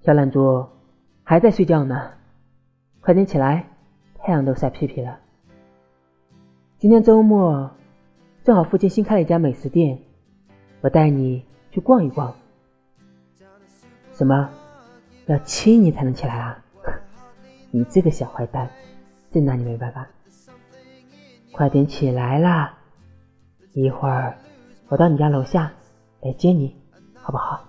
小懒猪还在睡觉呢快点起来太阳都晒屁屁了。今天周末正好附近新开了一家美食店我带你去逛一逛。什么？要亲你才能起来啊？你这个小坏蛋真拿你没办法。快点起来啦一会儿我到你家楼下来接你好不好？